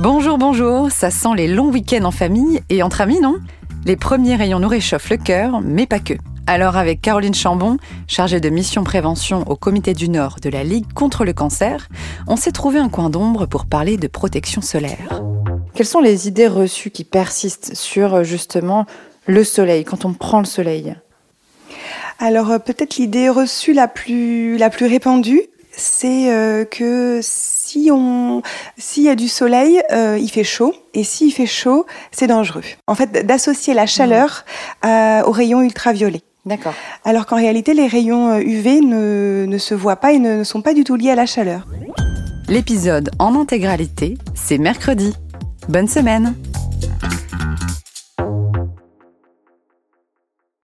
Bonjour, bonjour, ça sent les longs week-ends en famille et entre amis, non? Les premiers rayons nous réchauffent le cœur, mais pas que. Alors avec Caroline Chambon, chargée de mission prévention au comité du Nord de la Ligue contre le cancer, on s'est trouvé un coin d'ombre pour parler de protection solaire. Quelles sont les idées reçues qui persistent sur justement le soleil, quand on prend le soleil? Alors euh, peut-être l'idée reçue la plus, la plus répandue, c'est euh, que si on s'il y a du soleil, euh, il fait chaud et s'il fait chaud, c'est dangereux. En fait, d'associer la chaleur à, aux rayons ultraviolets. D'accord. Alors qu'en réalité, les rayons UV ne, ne se voient pas et ne, ne sont pas du tout liés à la chaleur. L'épisode en intégralité, c'est mercredi. Bonne semaine